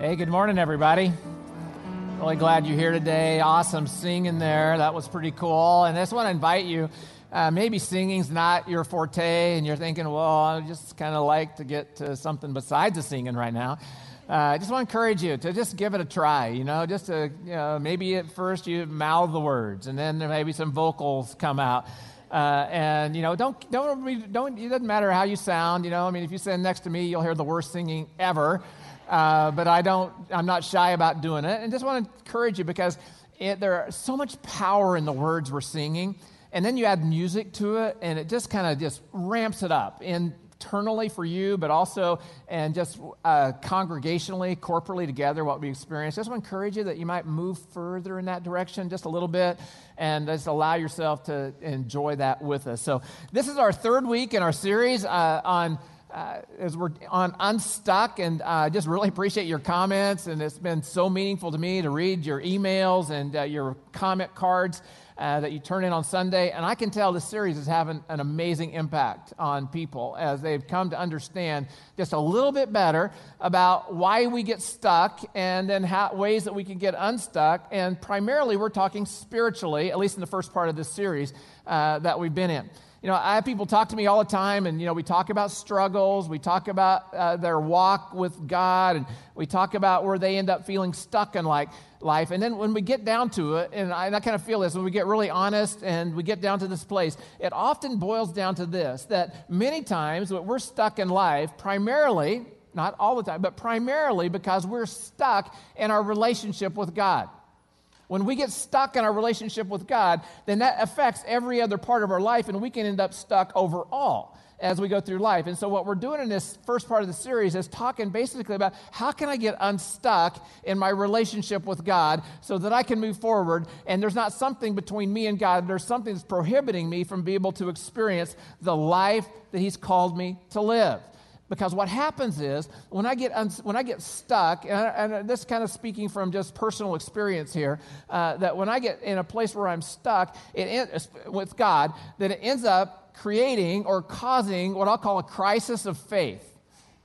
Hey, good morning, everybody. Really glad you're here today. Awesome singing there. That was pretty cool. And I just want to invite you. Uh, maybe singing's not your forte, and you're thinking, well, I just kind of like to get to something besides the singing right now. Uh, I just want to encourage you to just give it a try. You know, just to you know, maybe at first you mouth the words, and then there maybe some vocals come out. Uh, and you know, don't don't don't. It doesn't matter how you sound. You know, I mean, if you stand next to me, you'll hear the worst singing ever. Uh, but I don't. I'm not shy about doing it, and just want to encourage you because it, there's so much power in the words we're singing, and then you add music to it, and it just kind of just ramps it up internally for you, but also and just uh, congregationally, corporately together, what we experience. Just want to encourage you that you might move further in that direction just a little bit, and just allow yourself to enjoy that with us. So this is our third week in our series uh, on uh, as we're on Unstuck, and I uh, just really appreciate your comments. And it's been so meaningful to me to read your emails and uh, your comment cards uh, that you turn in on Sunday. And I can tell this series is having an amazing impact on people as they've come to understand just a little bit better about why we get stuck and then how, ways that we can get unstuck. And primarily, we're talking spiritually, at least in the first part of this series uh, that we've been in. You know, I have people talk to me all the time, and, you know, we talk about struggles, we talk about uh, their walk with God, and we talk about where they end up feeling stuck in like life. And then when we get down to it, and I, and I kind of feel this, when we get really honest and we get down to this place, it often boils down to this that many times we're stuck in life primarily, not all the time, but primarily because we're stuck in our relationship with God. When we get stuck in our relationship with God, then that affects every other part of our life, and we can end up stuck overall as we go through life. And so, what we're doing in this first part of the series is talking basically about how can I get unstuck in my relationship with God so that I can move forward and there's not something between me and God, there's something that's prohibiting me from being able to experience the life that He's called me to live. Because what happens is when I get, un- when I get stuck, and, and this kind of speaking from just personal experience here, uh, that when I get in a place where I'm stuck it, with God, that it ends up creating or causing what I'll call a crisis of faith.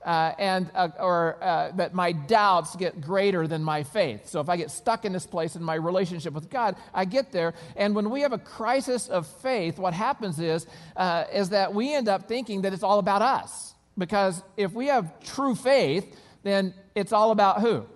Uh, and uh, or uh, that my doubts get greater than my faith. So if I get stuck in this place in my relationship with God, I get there. And when we have a crisis of faith, what happens is uh, is that we end up thinking that it's all about us. Because if we have true faith, then it's all about who?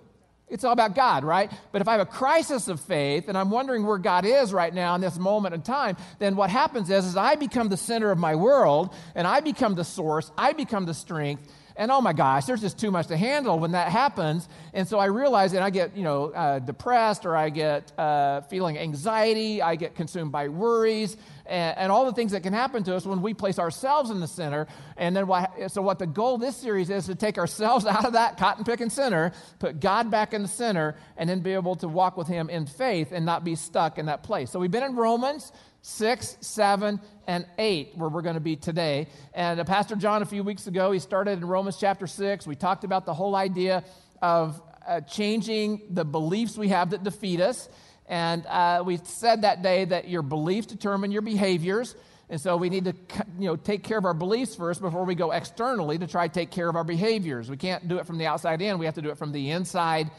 It's all about God, right? But if I have a crisis of faith and I'm wondering where God is right now in this moment in time, then what happens is, is I become the center of my world and I become the source, I become the strength, and oh my gosh, there's just too much to handle when that happens. And so I realize that I get, you know, uh, depressed or I get uh, feeling anxiety, I get consumed by worries, and, and, all the things that can happen to us when we place ourselves in the center. And then, what, so what the goal of this series is to take ourselves out of that cotton picking center, put God back in the center, and then be able to walk with Him in faith and not be stuck in that place. So we've been in Romans. 6, 7, and 8, where we're going to be today. And uh, Pastor John, a few weeks ago, he started in Romans chapter 6. We talked about the whole idea of uh, changing the beliefs we have that defeat us. And uh, we said that day that your beliefs determine your behaviors. And so we need to you know, take care of our beliefs first before we go externally to try to take care of our behaviors. We can't do it from the outside in, we have to do it from the inside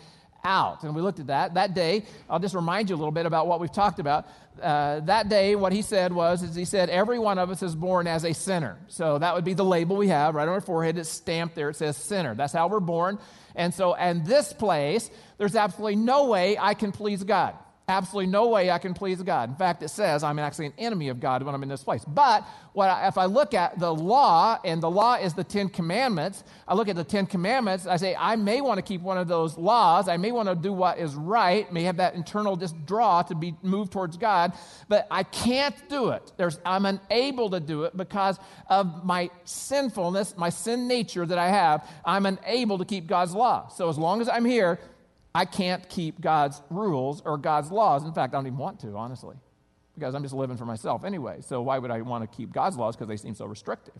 out. And we looked at that. That day, I'll just remind you a little bit about what we've talked about. Uh, that day, what he said was, is he said, every one of us is born as a sinner. So that would be the label we have right on our forehead. It's stamped there. It says sinner. That's how we're born. And so, in this place, there's absolutely no way I can please God. Absolutely no way I can please God. In fact, it says I'm actually an enemy of God when I'm in this place. But I, if I look at the law, and the law is the Ten Commandments, I look at the Ten Commandments, I say I may want to keep one of those laws. I may want to do what is right, may have that internal just draw to be moved towards God, but I can't do it. There's, I'm unable to do it because of my sinfulness, my sin nature that I have. I'm unable to keep God's law. So as long as I'm here, I can't keep God's rules or God's laws. In fact, I don't even want to, honestly, because I'm just living for myself anyway. So why would I want to keep God's laws? Because they seem so restrictive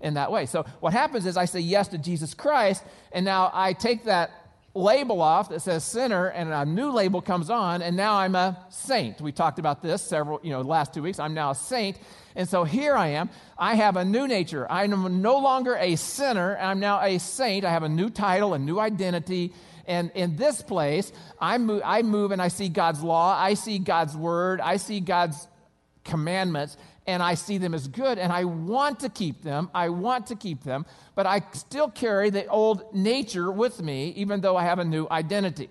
in that way. So what happens is I say yes to Jesus Christ, and now I take that label off that says sinner, and a new label comes on, and now I'm a saint. We talked about this several, you know, last two weeks. I'm now a saint. And so here I am. I have a new nature. I'm no longer a sinner. I'm now a saint. I have a new title, a new identity And in this place, I move, I move and I see God's law, I see God's word, I see God's commandments, and I see them as good, and I want to keep them. I want to keep them, but I still carry the old nature with me, even though I have a new identity.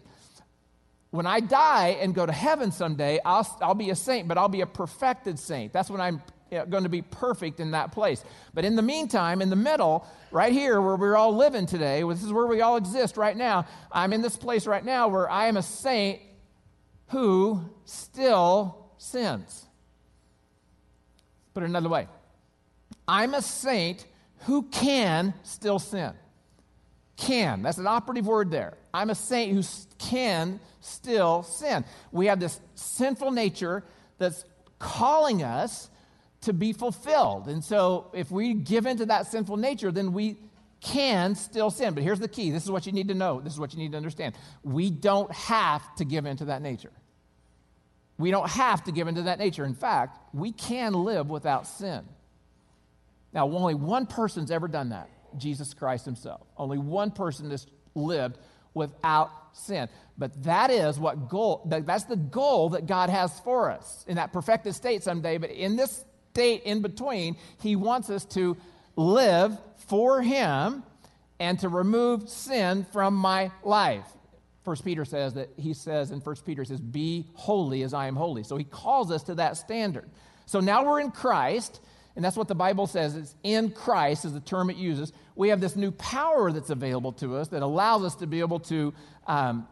When I die and go to heaven someday, I'll, I'll be a saint, but I'll be a perfected saint. That's when I'm going to be perfect in that place. But in the meantime, in the middle, right here where we're all living today, this is where we all exist right now. I'm in this place right now where I am a saint who still sins. Put it another way I'm a saint who can still sin. Can. That's an operative word there. I'm a saint who can still sin. We have this sinful nature that's calling us to be fulfilled. And so if we give into that sinful nature, then we can still sin. But here's the key this is what you need to know, this is what you need to understand. We don't have to give into that nature. We don't have to give into that nature. In fact, we can live without sin. Now, only one person's ever done that Jesus Christ himself. Only one person has lived without sin. But that is what goal, that's the goal that God has for us in that perfected state someday. But in this state in between, He wants us to live for Him and to remove sin from my life. First Peter says that he says in First Peter says, "Be holy as I am holy." So he calls us to that standard. So now we're in Christ, and that's what the Bible says. It's in Christ is the term it uses. We have this new power that's available to us that allows us to be able to um,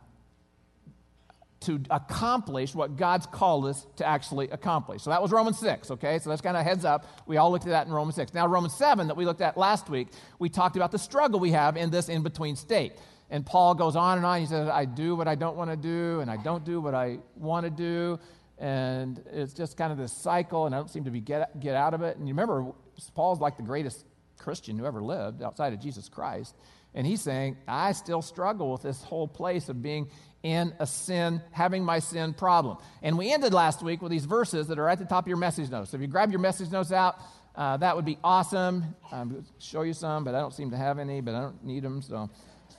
to accomplish what God's called us to actually accomplish. So that was Romans 6, okay? So that's kind of heads up. We all looked at that in Romans 6. Now, Romans 7, that we looked at last week, we talked about the struggle we have in this in between state. And Paul goes on and on. He says, I do what I don't want to do, and I don't do what I want to do. And it's just kind of this cycle, and I don't seem to be get, get out of it. And you remember, Paul's like the greatest Christian who ever lived outside of Jesus Christ. And he's saying, I still struggle with this whole place of being in a sin, having my sin problem. And we ended last week with these verses that are at the top of your message notes. So if you grab your message notes out, uh, that would be awesome. Um, show you some, but I don't seem to have any, but I don't need them. So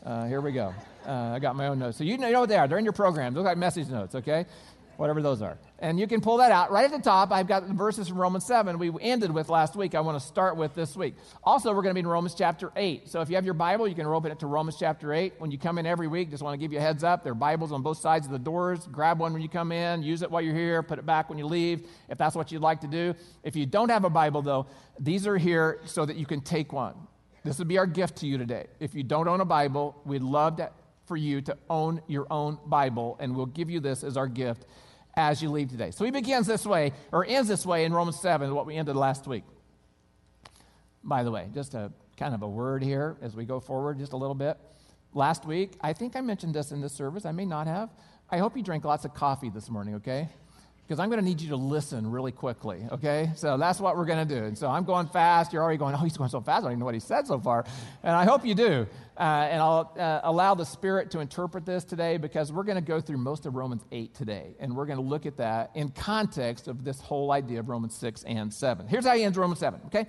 uh, here we go. Uh, I got my own notes. So you know what they are. They're in your program. They look like message notes, okay? Whatever those are. And you can pull that out. Right at the top, I've got the verses from Romans 7 we ended with last week. I want to start with this week. Also, we're going to be in Romans chapter 8. So if you have your Bible, you can open it to Romans chapter 8. When you come in every week, just want to give you a heads up. There are Bibles on both sides of the doors. Grab one when you come in, use it while you're here, put it back when you leave, if that's what you'd like to do. If you don't have a Bible, though, these are here so that you can take one. This would be our gift to you today. If you don't own a Bible, we'd love to, for you to own your own Bible, and we'll give you this as our gift as you leave today. So he begins this way, or ends this way in Romans 7, what we ended last week. By the way, just a kind of a word here as we go forward just a little bit. Last week, I think I mentioned this in this service. I may not have. I hope you drank lots of coffee this morning, okay? Because I'm going to need you to listen really quickly, okay? So that's what we're going to do. And so I'm going fast. You're already going, oh, he's going so fast. I don't even know what he said so far. And I hope you do. Uh, and I'll uh, allow the Spirit to interpret this today because we're going to go through most of Romans 8 today. And we're going to look at that in context of this whole idea of Romans 6 and 7. Here's how he ends Romans 7, okay?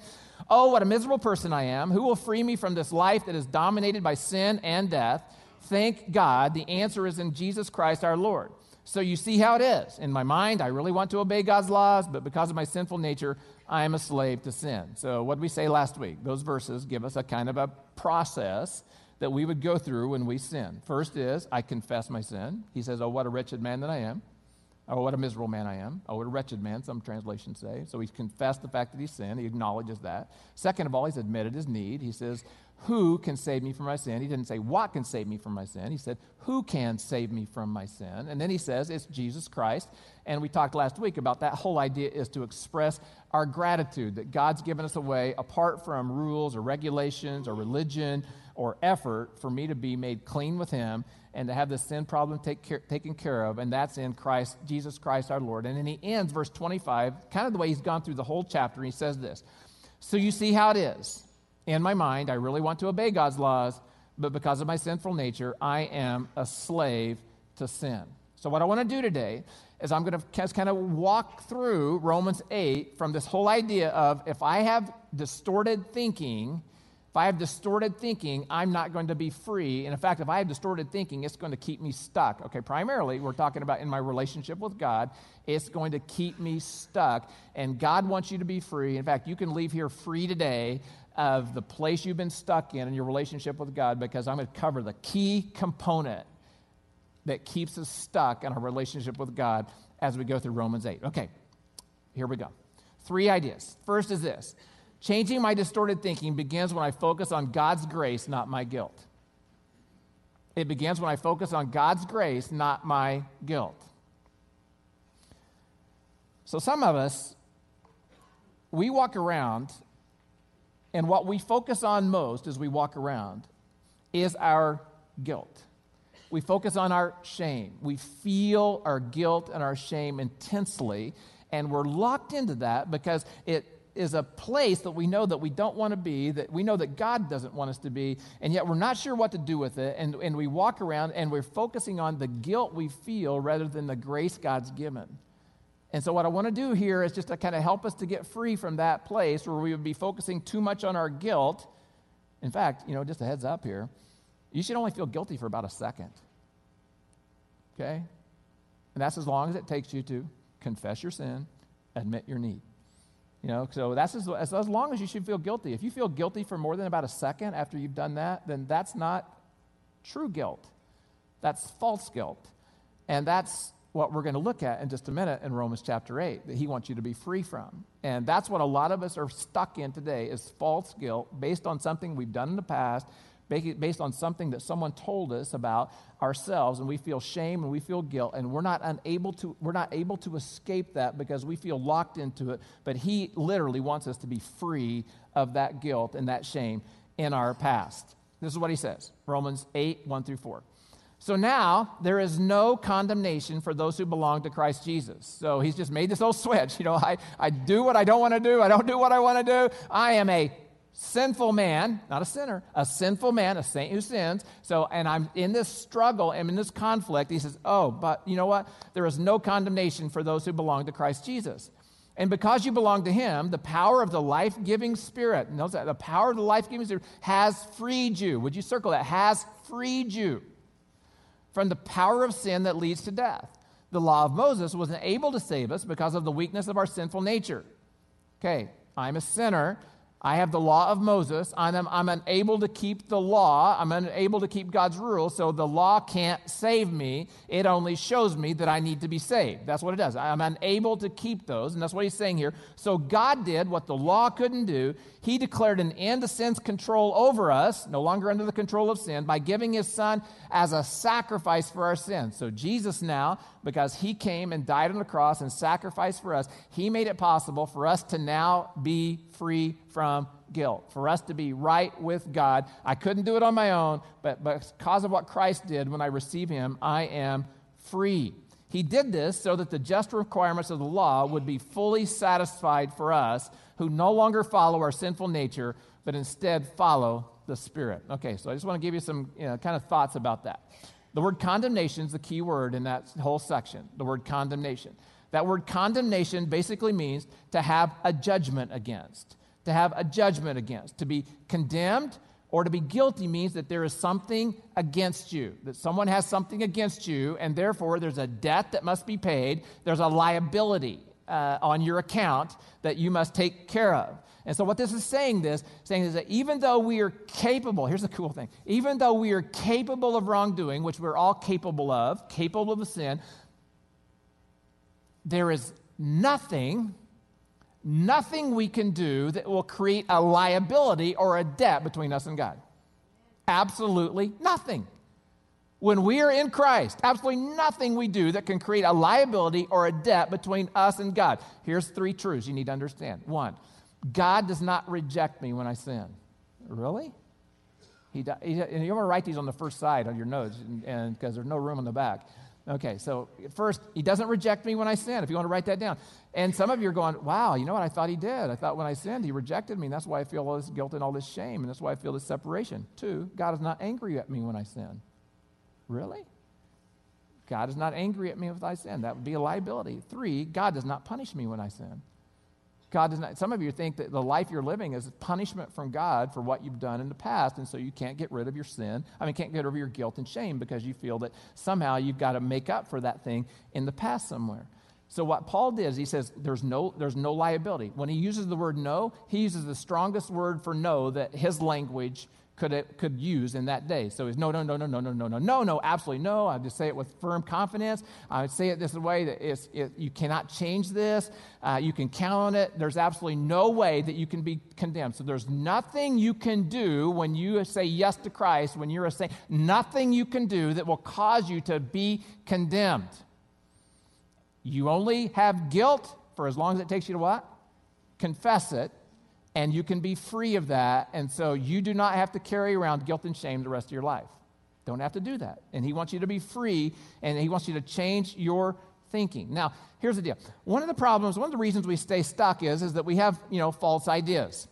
Oh, what a miserable person I am. Who will free me from this life that is dominated by sin and death? Thank God the answer is in Jesus Christ our Lord. So you see how it is. In my mind, I really want to obey God's laws, but because of my sinful nature, I am a slave to sin. So, what did we say last week? Those verses give us a kind of a process that we would go through when we sin. First is, I confess my sin. He says, Oh, what a wretched man that I am. Oh, what a miserable man I am. Oh, what a wretched man, some translations say. So he's confessed the fact that he's sinned. He acknowledges that. Second of all, he's admitted his need. He says, Who can save me from my sin? He didn't say, What can save me from my sin? He said, Who can save me from my sin? And then he says, It's Jesus Christ. And we talked last week about that whole idea is to express our gratitude that God's given us a way, apart from rules or regulations or religion or effort, for me to be made clean with Him and to have the sin problem take care, taken care of, and that's in Christ, Jesus Christ our Lord. And then he ends verse 25, kind of the way he's gone through the whole chapter, he says this So you see how it is. In my mind, I really want to obey God's laws, but because of my sinful nature, I am a slave to sin. So, what I want to do today is I'm going to kind of walk through Romans 8 from this whole idea of if I have distorted thinking, If I have distorted thinking, I'm not going to be free. And in fact, if I have distorted thinking, it's going to keep me stuck. Okay, primarily, we're talking about in my relationship with God, it's going to keep me stuck. And God wants you to be free. In fact, you can leave here free today of the place you've been stuck in in your relationship with God because I'm going to cover the key component that keeps us stuck in our relationship with God as we go through Romans 8. Okay, here we go. Three ideas. First is this changing my distorted thinking begins when I focus on God's grace, not my guilt. It begins when I focus on God's grace, not my guilt. So, some of us, we walk around, and what we focus on most as we walk around is our guilt. We focus on our shame. We feel our guilt and our shame intensely, and we're locked into that because it is a place that we know that we don't want to be, that we know that God doesn't want us to be, and yet we're not sure what to do with it. And, and we walk around and we're focusing on the guilt we feel rather than the grace God's given. And so, what I want to do here is just to kind of help us to get free from that place where we would be focusing too much on our guilt. In fact, you know, just a heads up here, you should only feel guilty for about a second. Okay? And that's as long as it takes you to confess your sin, admit your need. You know, so that's as, as, as long as you should feel guilty. If you feel guilty for more than about a second after you've done that, then that's not true guilt. That's false guilt. And that's what we're going to look at in just a minute in Romans chapter 8 that he wants you to be free from. And that's what a lot of us are stuck in today is false guilt based on something we've done in the past, based on something that someone told us about ourselves and we feel shame and we feel guilt and we're not unable to we're not able to escape that because we feel locked into it, but he literally wants us to be free of that guilt and that shame in our past. This is what he says. Romans 8 1 through 4. So now there is no condemnation for those who belong to Christ Jesus. So he's just made this little switch. You know, I, I do what I don't want to do, I don't do what I want to do. I am a sinful man, not a sinner, a sinful man, a saint who sins. So, and I'm in this struggle, I'm in this conflict. He says, Oh, but you know what? There is no condemnation for those who belong to Christ Jesus. And because you belong to him, the power of the life giving spirit, notice that the power of the life giving spirit has freed you. Would you circle that? Has freed you from the power of sin that leads to death. The law of Moses wasn't able to save us because of the weakness of our sinful nature. Okay, I'm a sinner. I have the law of Moses. I'm, I'm unable to keep the law. I'm unable to keep God's rules. So the law can't save me. It only shows me that I need to be saved. That's what it does. I'm unable to keep those. And that's what he's saying here. So God did what the law couldn't do. He declared an end to sin's control over us, no longer under the control of sin, by giving his son as a sacrifice for our sins. So Jesus now, because he came and died on the cross and sacrificed for us, he made it possible for us to now be free from guilt, for us to be right with God. I couldn't do it on my own, but because of what Christ did when I receive him, I am free. He did this so that the just requirements of the law would be fully satisfied for us who no longer follow our sinful nature, but instead follow the Spirit. Okay, so I just want to give you some you know, kind of thoughts about that. The word condemnation is the key word in that whole section, the word condemnation. That word condemnation basically means to have a judgment against, to have a judgment against. To be condemned or to be guilty means that there is something against you, that someone has something against you, and therefore there's a debt that must be paid, there's a liability uh, on your account that you must take care of. And so, what this is saying, this saying is that even though we are capable, here's the cool thing: even though we are capable of wrongdoing, which we're all capable of, capable of sin, there is nothing, nothing we can do that will create a liability or a debt between us and God. Absolutely nothing. When we are in Christ, absolutely nothing we do that can create a liability or a debt between us and God. Here's three truths you need to understand. One, God does not reject me when I sin. Really? He, he, and you want to write these on the first side of your notes, and because there's no room on the back. Okay, so first, he doesn't reject me when I sin, if you want to write that down. And some of you are going, wow, you know what? I thought he did. I thought when I sinned, he rejected me. And that's why I feel all this guilt and all this shame. And that's why I feel this separation. Two, God is not angry at me when I sin. Really? God is not angry at me if I sin. That would be a liability. Three, God does not punish me when I sin. God does not, some of you think that the life you're living is punishment from God for what you've done in the past, and so you can't get rid of your sin. I mean, can't get rid of your guilt and shame because you feel that somehow you've got to make up for that thing in the past somewhere. So what Paul did is he says there's no, there's no liability. When he uses the word no, he uses the strongest word for no that his language could, could use in that day. So he's no, no, no, no, no, no, no, no, no, no, absolutely no. I just say it with firm confidence. I would say it this way that it's, it, you cannot change this. Uh, you can count on it. There's absolutely no way that you can be condemned. So there's nothing you can do when you say yes to Christ, when you're a saint, nothing you can do that will cause you to be condemned. You only have guilt for as long as it takes you to what? Confess it and you can be free of that. And so you do not have to carry around guilt and shame the rest of your life. Don't have to do that. And He wants you to be free, and He wants you to change your thinking. Now, here's the deal. One of the problems, one of the reasons we stay stuck is, is that we have, you know, false ideas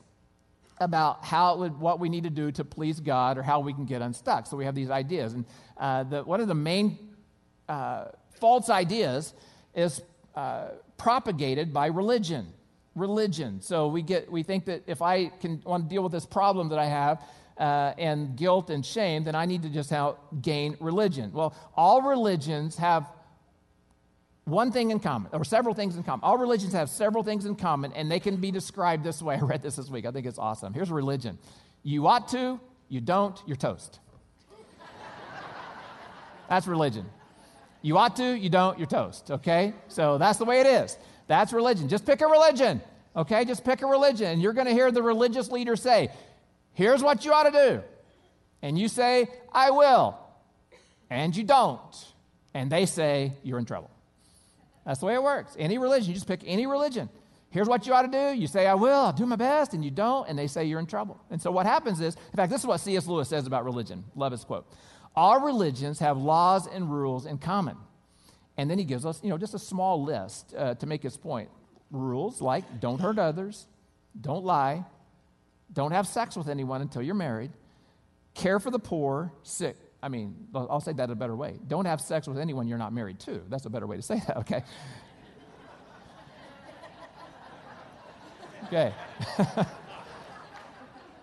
about how would, what we need to do to please God or how we can get unstuck. So we have these ideas. And uh, the, one of the main uh, false ideas is uh, propagated by religion religion. So we get we think that if I can want to deal with this problem that I have uh, and guilt and shame, then I need to just how, gain religion. Well, all religions have one thing in common, or several things in common. All religions have several things in common, and they can be described this way. I read this this week. I think it's awesome. Here's religion: you ought to, you don't, you're toast. that's religion. You ought to, you don't, you're toast. Okay, so that's the way it is. That's religion. Just pick a religion, okay? Just pick a religion. And you're going to hear the religious leader say, Here's what you ought to do. And you say, I will. And you don't. And they say, You're in trouble. That's the way it works. Any religion, you just pick any religion. Here's what you ought to do. You say, I will, I'll do my best, and you don't, and they say you're in trouble. And so what happens is, in fact, this is what C.S. Lewis says about religion. Love his quote. All religions have laws and rules in common. And then he gives us, you know, just a small list uh, to make his point. Rules like don't hurt others, don't lie, don't have sex with anyone until you're married, care for the poor, sick. I mean, I'll say that a better way. Don't have sex with anyone you're not married to. That's a better way to say that, okay? okay.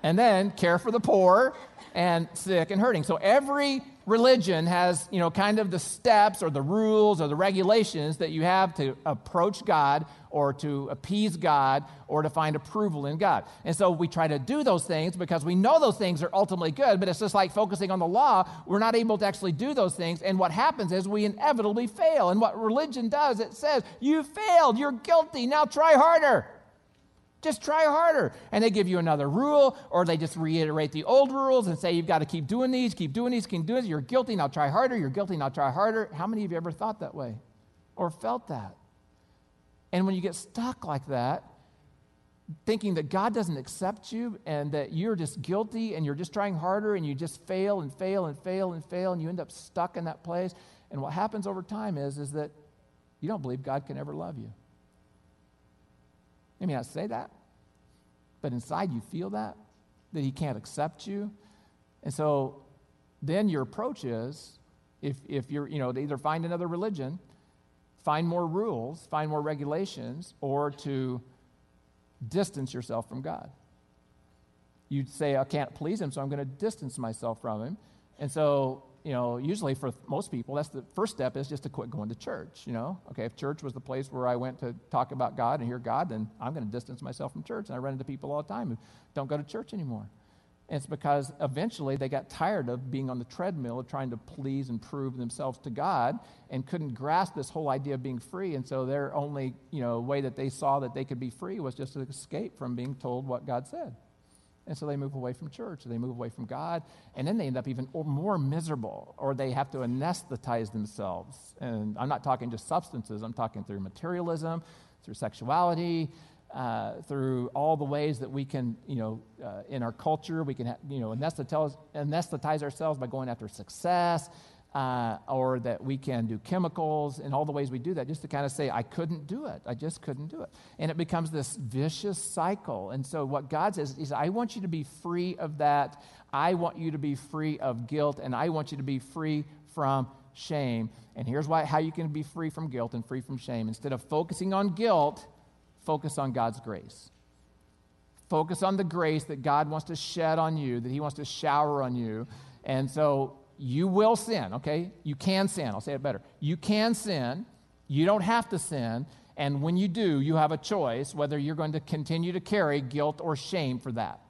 and then care for the poor and sick and hurting. So every religion has, you know, kind of the steps or the rules or the regulations that you have to approach God or to appease God or to find approval in God. And so we try to do those things because we know those things are ultimately good, but it's just like focusing on the law. We're not able to actually do those things. And what happens is we inevitably fail. And what religion does, it says, You failed, you're guilty, now try harder. Just try harder. And they give you another rule, or they just reiterate the old rules and say, you've got to keep doing these, keep doing these, keep doing these. You're guilty, now try harder. You're guilty, now try harder. How many of you ever thought that way or felt that? And when you get stuck like that, thinking that God doesn't accept you and that you're just guilty and you're just trying harder and you just fail and fail and fail and fail and you end up stuck in that place. And what happens over time is, is that you don't believe God can ever love you. They may not say that, but inside you feel that, that He can't accept you. And so then your approach is if, if you're, you know, to either find another religion, find more rules, find more regulations, or to distance yourself from God. You'd say, I can't please Him, so I'm going to distance myself from Him. And so you know, usually for most people, that's the first step is just to quit going to church. You know, okay, if church was the place where I went to talk about God and hear God, then I'm going to distance myself from church. And I run into people all the time who don't go to church anymore. And it's because eventually they got tired of being on the treadmill of trying to please and prove themselves to God and couldn't grasp this whole idea of being free. And so their only, you know, way that they saw that they could be free was just to escape from being told what God said. And so they move away from church, they move away from God, and then they end up even more miserable, or they have to anesthetize themselves. And I'm not talking just substances, I'm talking through materialism, through sexuality, uh, through all the ways that we can, you know, uh, in our culture, we can, ha- you know, anesthetize, anesthetize ourselves by going after success, uh, or that we can do chemicals and all the ways we do that just to kind of say, I couldn't do it. I just couldn't do it. And it becomes this vicious cycle. And so, what God says is, I want you to be free of that. I want you to be free of guilt, and I want you to be free from shame. And here's why, how you can be free from guilt and free from shame. Instead of focusing on guilt, focus on God's grace. Focus on the grace that God wants to shed on you, that He wants to shower on you. And so you will sin, okay? You can sin. I'll say it better. You can sin. You don't have to sin. And when you do, you have a choice whether you're going to continue to carry guilt or shame for that.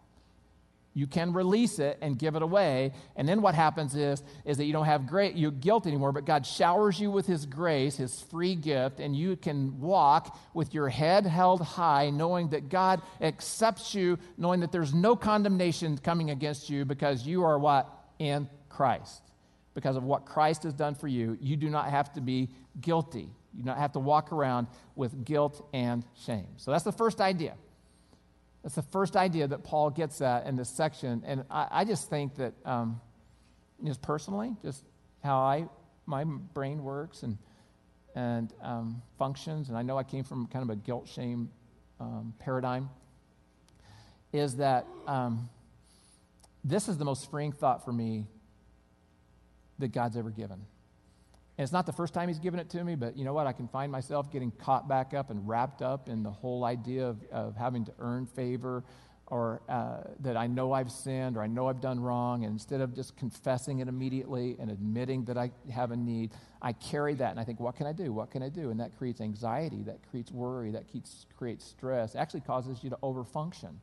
You can release it and give it away. And then what happens is, is that you don't have great you guilt anymore, but God showers you with his grace, his free gift, and you can walk with your head held high, knowing that God accepts you, knowing that there's no condemnation coming against you because you are what? In Christ. Because of what Christ has done for you, you do not have to be guilty. You do not have to walk around with guilt and shame. So that's the first idea. That's the first idea that Paul gets at in this section. And I, I just think that, um, just personally, just how I, my brain works and, and um, functions, and I know I came from kind of a guilt shame um, paradigm, is that um, this is the most freeing thought for me that God's ever given. And it's not the first time he's given it to me, but you know what? I can find myself getting caught back up and wrapped up in the whole idea of, of having to earn favor or uh, that I know I've sinned or I know I've done wrong. And instead of just confessing it immediately and admitting that I have a need, I carry that and I think, what can I do? What can I do? And that creates anxiety, that creates worry, that keeps, creates stress. It actually causes you to overfunction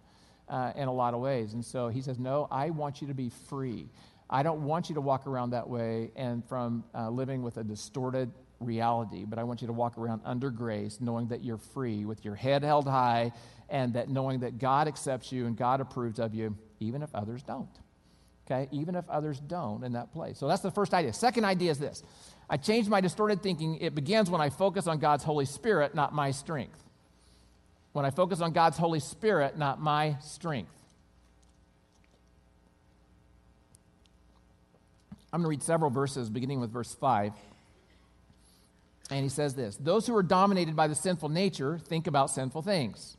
uh, in a lot of ways. And so he says, no, I want you to be free. I don't want you to walk around that way and from uh, living with a distorted reality, but I want you to walk around under grace, knowing that you're free, with your head held high, and that knowing that God accepts you and God approves of you, even if others don't. Okay? Even if others don't in that place. So that's the first idea. Second idea is this I changed my distorted thinking. It begins when I focus on God's Holy Spirit, not my strength. When I focus on God's Holy Spirit, not my strength. I'm going to read several verses beginning with verse 5. And he says this Those who are dominated by the sinful nature think about sinful things.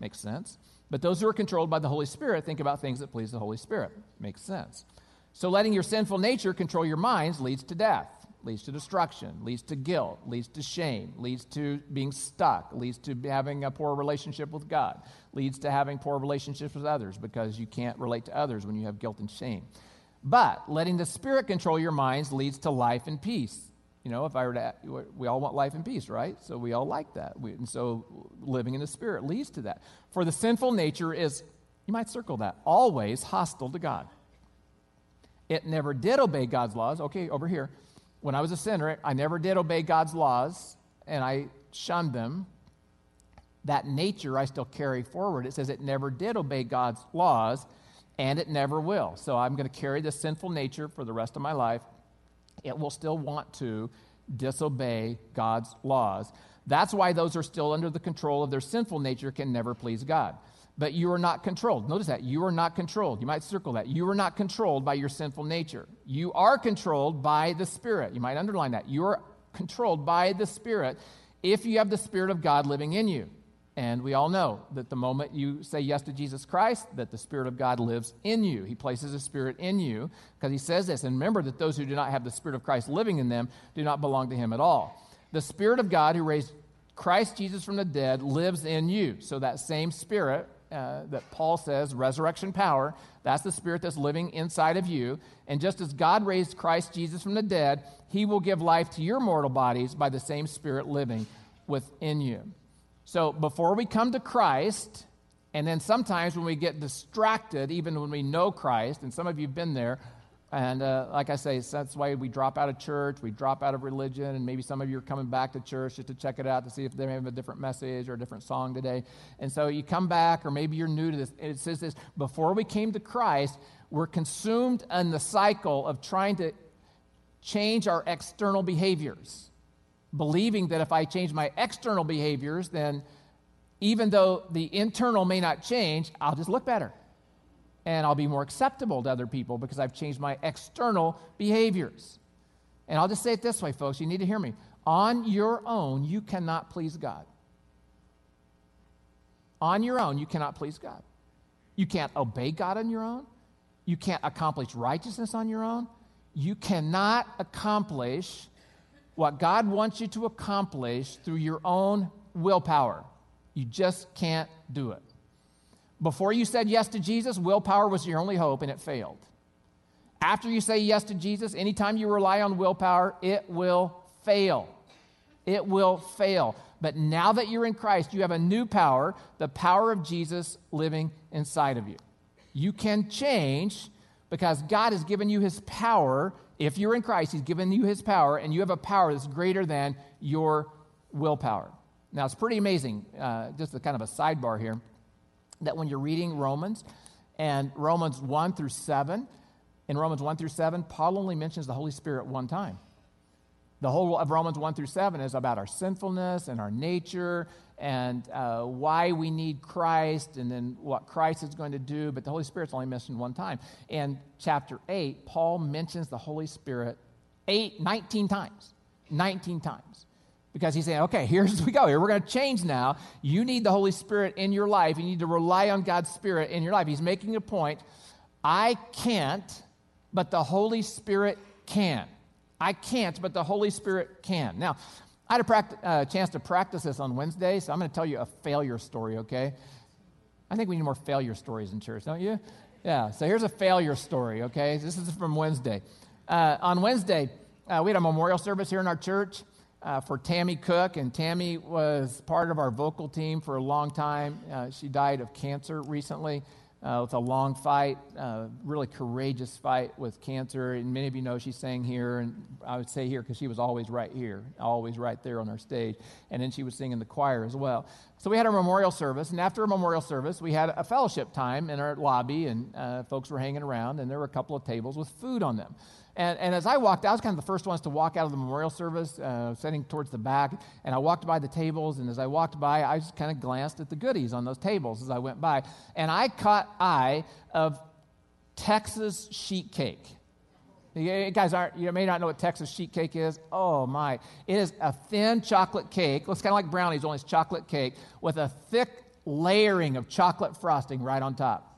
Makes sense. But those who are controlled by the Holy Spirit think about things that please the Holy Spirit. Makes sense. So letting your sinful nature control your minds leads to death, leads to destruction, leads to guilt, leads to shame, leads to being stuck, leads to having a poor relationship with God, leads to having poor relationships with others because you can't relate to others when you have guilt and shame. But letting the Spirit control your minds leads to life and peace. You know, if I were to, we all want life and peace, right? So we all like that. We, and so living in the Spirit leads to that. For the sinful nature is, you might circle that, always hostile to God. It never did obey God's laws. Okay, over here. When I was a sinner, I never did obey God's laws and I shunned them. That nature I still carry forward. It says it never did obey God's laws and it never will. So I'm going to carry this sinful nature for the rest of my life. It will still want to disobey God's laws. That's why those are still under the control of their sinful nature can never please God. But you are not controlled. Notice that. You are not controlled. You might circle that. You are not controlled by your sinful nature. You are controlled by the Spirit. You might underline that. You are controlled by the Spirit if you have the Spirit of God living in you. And we all know that the moment you say yes to Jesus Christ, that the Spirit of God lives in you. He places a Spirit in you because he says this. And remember that those who do not have the Spirit of Christ living in them do not belong to him at all. The Spirit of God who raised Christ Jesus from the dead lives in you. So that same Spirit uh, that Paul says, resurrection power, that's the Spirit that's living inside of you. And just as God raised Christ Jesus from the dead, he will give life to your mortal bodies by the same Spirit living within you. So before we come to Christ, and then sometimes when we get distracted, even when we know Christ, and some of you have been there, and uh, like I say, that's why we drop out of church, we drop out of religion, and maybe some of you are coming back to church just to check it out to see if they have a different message or a different song today. And so you come back, or maybe you're new to this. It says this before we came to Christ, we're consumed in the cycle of trying to change our external behaviors believing that if I change my external behaviors, then even though the internal may not change, I'll just look better. And I'll be more acceptable to other people because I've changed my external behaviors. And I'll just say it this way, folks. You need to hear me. On your own, you cannot please God. On your own, you cannot please God. You can't obey God on your own. You can't accomplish righteousness on your own. You cannot accomplish what God wants you to accomplish through your own willpower. You just can't do it. Before you said yes to Jesus, willpower was your only hope and it failed. After you say yes to Jesus, anytime you rely on willpower, it will fail. It will fail. But now that you're in Christ, you have a new power, the power of Jesus living inside of you. You can change because God has given you his power. If you're in Christ, he's given you his power, and you have a power that's greater than your willpower. Now, it's pretty amazing, uh, just a kind of a sidebar here, that when you're reading Romans and Romans 1 through 7, in Romans 1 through 7, Paul only mentions the Holy Spirit one time. The whole of Romans 1 through 7 is about our sinfulness and our nature and uh, why we need Christ and then what Christ is going to do, but the Holy Spirit's only mentioned one time. In chapter 8, Paul mentions the Holy Spirit eight, 19 times. 19 times. Because he's saying, okay, here's we go. Here we're going to change now. You need the Holy Spirit in your life. You need to rely on God's Spirit in your life. He's making a point. I can't, but the Holy Spirit can. I can't, but the Holy Spirit can. Now, I had a uh, chance to practice this on Wednesday, so I'm going to tell you a failure story, okay? I think we need more failure stories in church, don't you? Yeah, so here's a failure story, okay? This is from Wednesday. Uh, on Wednesday, uh, we had a memorial service here in our church uh, for Tammy Cook, and Tammy was part of our vocal team for a long time. Uh, she died of cancer recently. Uh, it's a long fight, uh, really courageous fight with cancer. And many of you know she sang here, and I would say here because she was always right here, always right there on our stage. And then she was singing the choir as well. So we had a memorial service, and after a memorial service, we had a fellowship time in our lobby, and uh, folks were hanging around, and there were a couple of tables with food on them. And, and as I walked, I was kind of the first ones to walk out of the memorial service, uh, sitting towards the back. And I walked by the tables, and as I walked by, I just kind of glanced at the goodies on those tables as I went by. And I caught eye of Texas sheet cake. You guys aren't, you may not know what Texas sheet cake is. Oh my. It is a thin chocolate cake. Looks kind of like brownies, only it's chocolate cake with a thick layering of chocolate frosting right on top.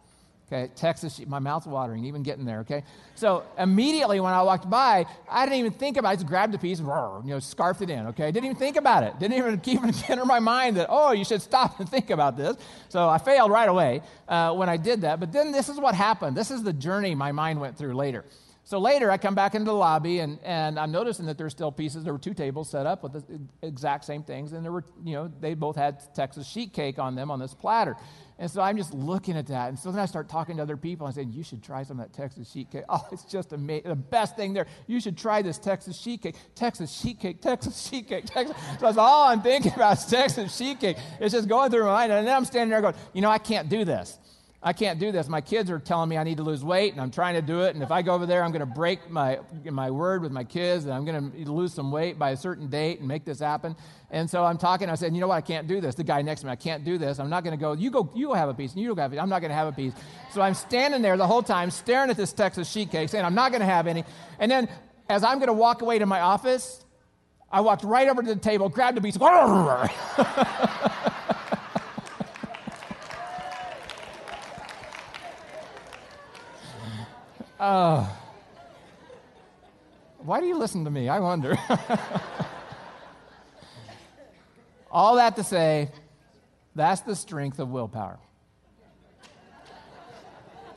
Okay, Texas, my mouth's watering, even getting there, okay? So immediately when I walked by, I didn't even think about it. I just grabbed a piece and, you know, scarfed it in, okay? Didn't even think about it. Didn't even even enter my mind that, oh, you should stop and think about this. So I failed right away uh, when I did that. But then this is what happened. This is the journey my mind went through later. So later, I come back into the lobby and, and I'm noticing that there's still pieces. There were two tables set up with the exact same things, and there were, you know, they both had Texas sheet cake on them on this platter. And so I'm just looking at that. And so then I start talking to other people and saying, You should try some of that Texas sheet cake. Oh, it's just amazing. The best thing there. You should try this Texas sheet cake. Texas sheet cake, Texas sheet cake, Texas. So that's all I'm thinking about is Texas sheet cake. It's just going through my mind. And then I'm standing there going, You know, I can't do this. I can't do this. My kids are telling me I need to lose weight, and I'm trying to do it. And if I go over there, I'm going to break my, my word with my kids, and I'm going to lose some weight by a certain date and make this happen. And so I'm talking. I said, you know what? I can't do this. The guy next to me, I can't do this. I'm not going to go. You go. You go have a piece, and you go have piece. I'm not going to have a piece. So I'm standing there the whole time, staring at this Texas sheet cake, saying I'm not going to have any. And then, as I'm going to walk away to my office, I walked right over to the table, grabbed a piece. Uh, why do you listen to me? I wonder. All that to say, that's the strength of willpower.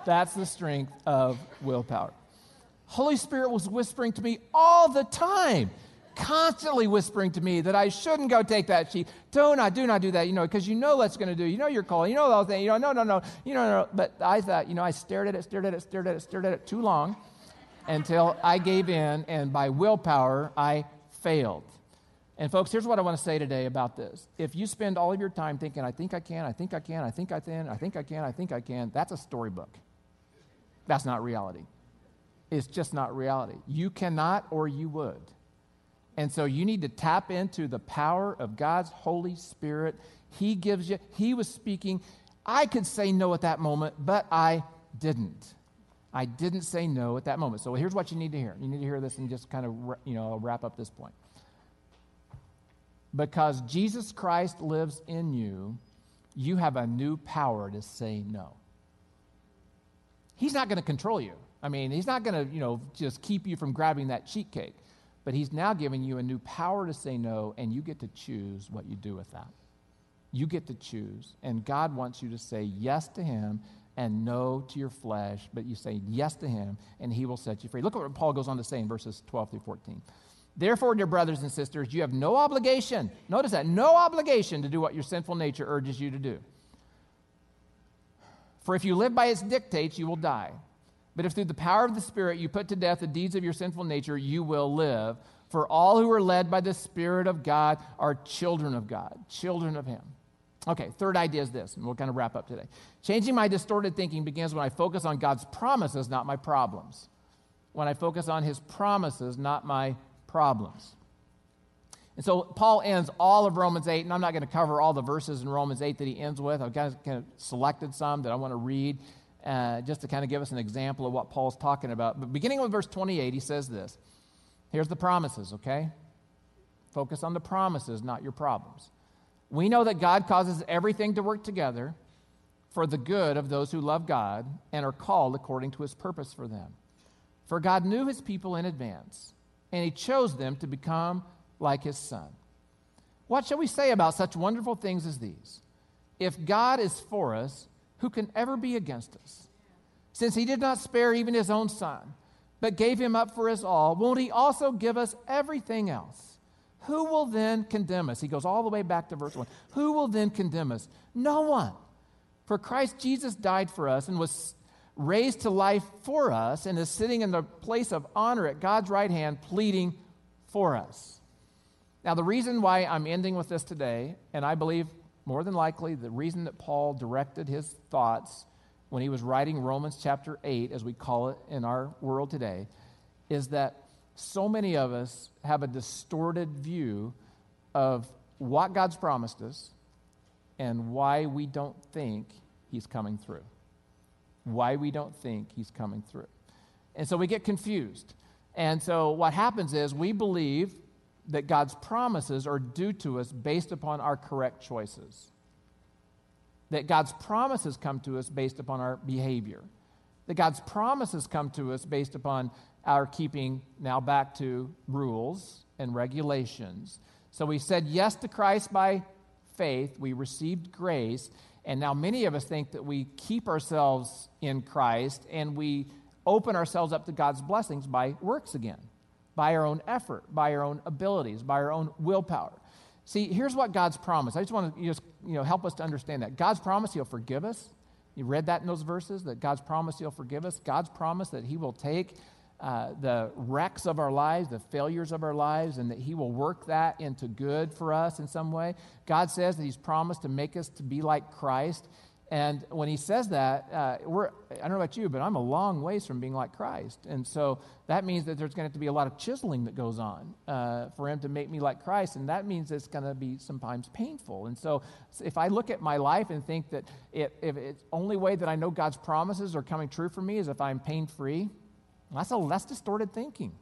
That's the strength of willpower. Holy Spirit was whispering to me all the time, constantly whispering to me that I shouldn't go take that sheet. Do not, do not do that, you know, because you know what's going to do. You know you're calling. You know those things. You know, no, no, no. You know, no. But I thought, you know, I stared at it, stared at it, stared at it, stared at it too long until I gave in, and by willpower, I failed. And folks, here's what I want to say today about this. If you spend all of your time thinking, I think I can, I think I can, I think I can, I think I can, I think I can, that's a storybook. That's not reality. It's just not reality. You cannot or you would. And so you need to tap into the power of God's Holy Spirit. He gives you, He was speaking. I could say no at that moment, but I didn't. I didn't say no at that moment. So here's what you need to hear. You need to hear this and just kind of, you know, wrap up this point. Because Jesus Christ lives in you, you have a new power to say no. He's not going to control you. I mean, he's not going to, you know, just keep you from grabbing that cheat cake. But he's now giving you a new power to say no, and you get to choose what you do with that. You get to choose. And God wants you to say yes to Him and no to your flesh, but you say yes to Him, and He will set you free. Look at what Paul goes on to say in verses 12 through 14. Therefore, dear brothers and sisters, you have no obligation, notice that, no obligation to do what your sinful nature urges you to do. For if you live by its dictates, you will die. But if through the power of the Spirit you put to death the deeds of your sinful nature, you will live. For all who are led by the Spirit of God are children of God, children of Him. Okay, third idea is this, and we'll kind of wrap up today. Changing my distorted thinking begins when I focus on God's promises, not my problems. When I focus on His promises, not my problems. And so Paul ends all of Romans 8, and I'm not going to cover all the verses in Romans 8 that he ends with. I've kind of, kind of selected some that I want to read uh, just to kind of give us an example of what Paul's talking about. But beginning with verse 28, he says this Here's the promises, okay? Focus on the promises, not your problems. We know that God causes everything to work together for the good of those who love God and are called according to his purpose for them. For God knew his people in advance, and he chose them to become like his son. What shall we say about such wonderful things as these? If God is for us, who can ever be against us? Since he did not spare even his own son, but gave him up for us all, won't he also give us everything else? Who will then condemn us? He goes all the way back to verse 1. Who will then condemn us? No one. For Christ Jesus died for us and was raised to life for us and is sitting in the place of honor at God's right hand, pleading for us. Now, the reason why I'm ending with this today, and I believe more than likely the reason that Paul directed his thoughts when he was writing Romans chapter 8, as we call it in our world today, is that so many of us have a distorted view of what God's promised us and why we don't think He's coming through. Why we don't think He's coming through. And so we get confused. And so what happens is we believe that God's promises are due to us based upon our correct choices. That God's promises come to us based upon our behavior. That God's promises come to us based upon our keeping, now back to rules and regulations. So we said yes to Christ by faith, we received grace, and now many of us think that we keep ourselves in Christ and we open ourselves up to God's blessings by works again by our own effort, by our own abilities, by our own willpower. See, here's what God's promise. I just want to just, you know, help us to understand that. God's promise, He'll forgive us. You read that in those verses, that God's promise He'll forgive us. God's promise that He will take uh, the wrecks of our lives, the failures of our lives, and that He will work that into good for us in some way. God says that He's promised to make us to be like Christ. And when he says that, uh, we're, I don't know about you, but I'm a long ways from being like Christ. And so that means that there's going to have to be a lot of chiseling that goes on uh, for him to make me like Christ. And that means it's going to be sometimes painful. And so if I look at my life and think that it, if it's only way that I know God's promises are coming true for me is if I'm pain free, that's, a, that's distorted thinking.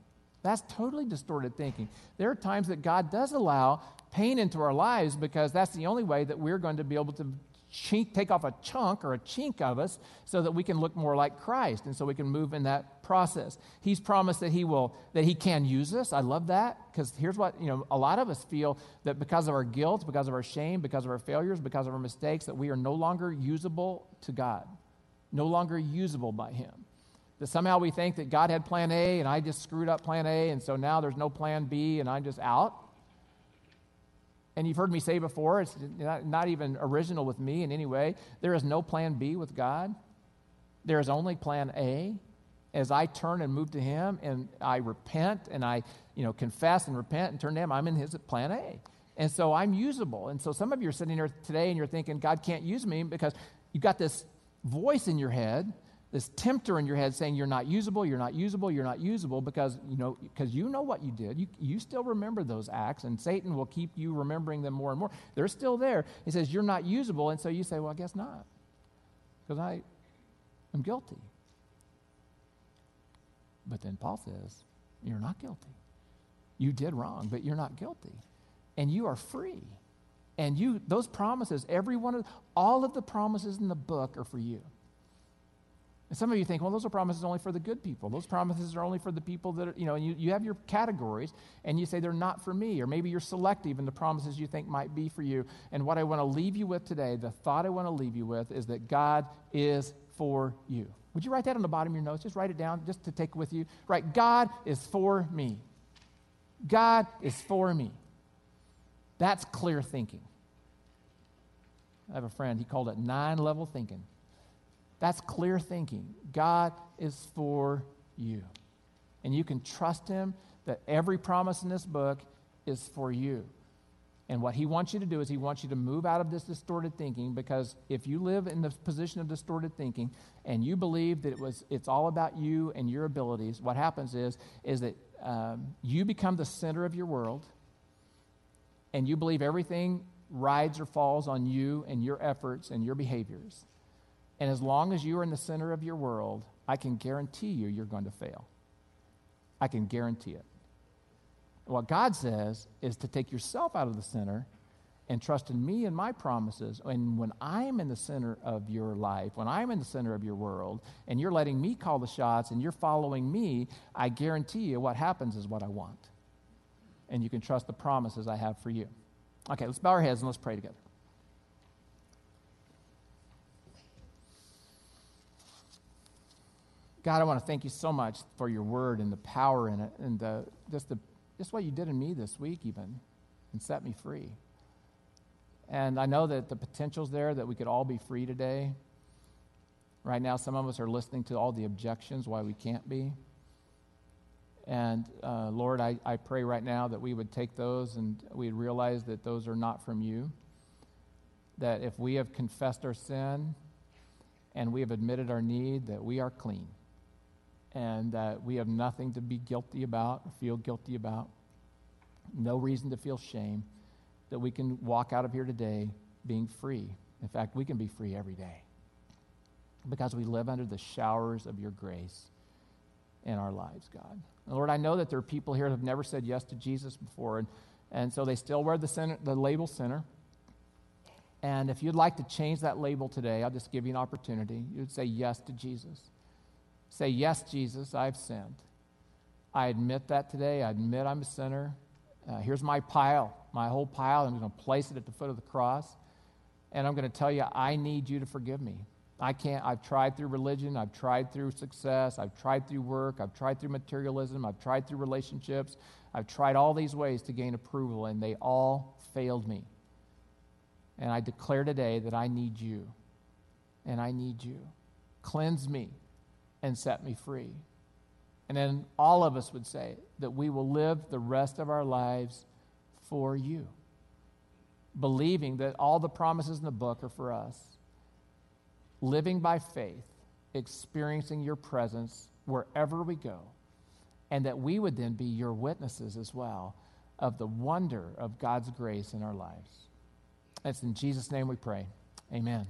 That's totally distorted thinking. There are times that God does allow pain into our lives because that's the only way that we're going to be able to chink, take off a chunk or a chink of us so that we can look more like Christ and so we can move in that process. He's promised that he will that he can use us. I love that because here's what, you know, a lot of us feel that because of our guilt, because of our shame, because of our failures, because of our mistakes that we are no longer usable to God. No longer usable by him. That somehow we think that God had plan A and I just screwed up plan A and so now there's no plan B and I'm just out. And you've heard me say before, it's not, not, even original with me in any way. There is no plan B with God. There is only plan A. As I turn and move to Him and I repent and I you know, confess and repent and turn to Him, I'm in His plan A. And so I'm usable. And so some of you are sitting here today and you're thinking, God can't use me because you've got this voice in your head this tempter in your head saying you're not usable, you're not usable, you're not usable because you know because you know what you did. You, you still remember those acts, and Satan will keep you remembering them more and more. They're still there. He says you're not usable, and so you say, Well, I guess not. Because I am guilty. But then Paul says, You're not guilty. You did wrong, but you're not guilty. And you are free. And you those promises, every one of all of the promises in the book are for you. And some of you think, well, those are promises only for the good people. Those promises are only for the people that are, you know, you, you have your categories and you say they're not for me. Or maybe you're selective in the promises you think might be for you. And what I want to leave you with today, the thought I want to leave you with, is that God is for you. Would you write that on the bottom of your notes? Just write it down just to take with you. Right, God is for me. God is for me. That's clear thinking. I have a friend, he called it nine level thinking. That's clear thinking. God is for you. And you can trust Him that every promise in this book is for you. And what He wants you to do is He wants you to move out of this distorted thinking because if you live in the position of distorted thinking and you believe that it was, it's all about you and your abilities, what happens is, is that um, you become the center of your world and you believe everything rides or falls on you and your efforts and your behaviors. And as long as you are in the center of your world, I can guarantee you you're going to fail. I can guarantee it. What God says is to take yourself out of the center and trust in me and my promises. And when I'm in the center of your life, when I'm in the center of your world, and you're letting me call the shots and you're following me, I guarantee you what happens is what I want. And you can trust the promises I have for you. Okay, let's bow our heads and let's pray together. God, I want to thank you so much for your word and the power in it and the, just, the, just what you did in me this week, even, and set me free. And I know that the potential's there that we could all be free today. Right now, some of us are listening to all the objections why we can't be. And uh, Lord, I, I pray right now that we would take those and we'd realize that those are not from you. That if we have confessed our sin and we have admitted our need, that we are clean and that we have nothing to be guilty about or feel guilty about, no reason to feel shame, that we can walk out of here today being free. In fact, we can be free every day because we live under the showers of your grace in our lives, God. And Lord, I know that there are people here that have never said yes to Jesus before, and, and so they still wear the, center, the label sinner. And if you'd like to change that label today, I'll just give you an opportunity. You'd say yes to Jesus. Say, Yes, Jesus, I've sinned. I admit that today. I admit I'm a sinner. Uh, here's my pile, my whole pile. I'm going to place it at the foot of the cross. And I'm going to tell you, I need you to forgive me. I can't, I've tried through religion, I've tried through success, I've tried through work, I've tried through materialism, I've tried through relationships, I've tried all these ways to gain approval, and they all failed me. And I declare today that I need you. And I need you. Cleanse me and set me free. And then all of us would say that we will live the rest of our lives for you, believing that all the promises in the book are for us, living by faith, experiencing your presence wherever we go, and that we would then be your witnesses as well of the wonder of God's grace in our lives. That's in Jesus' name we pray. Amen.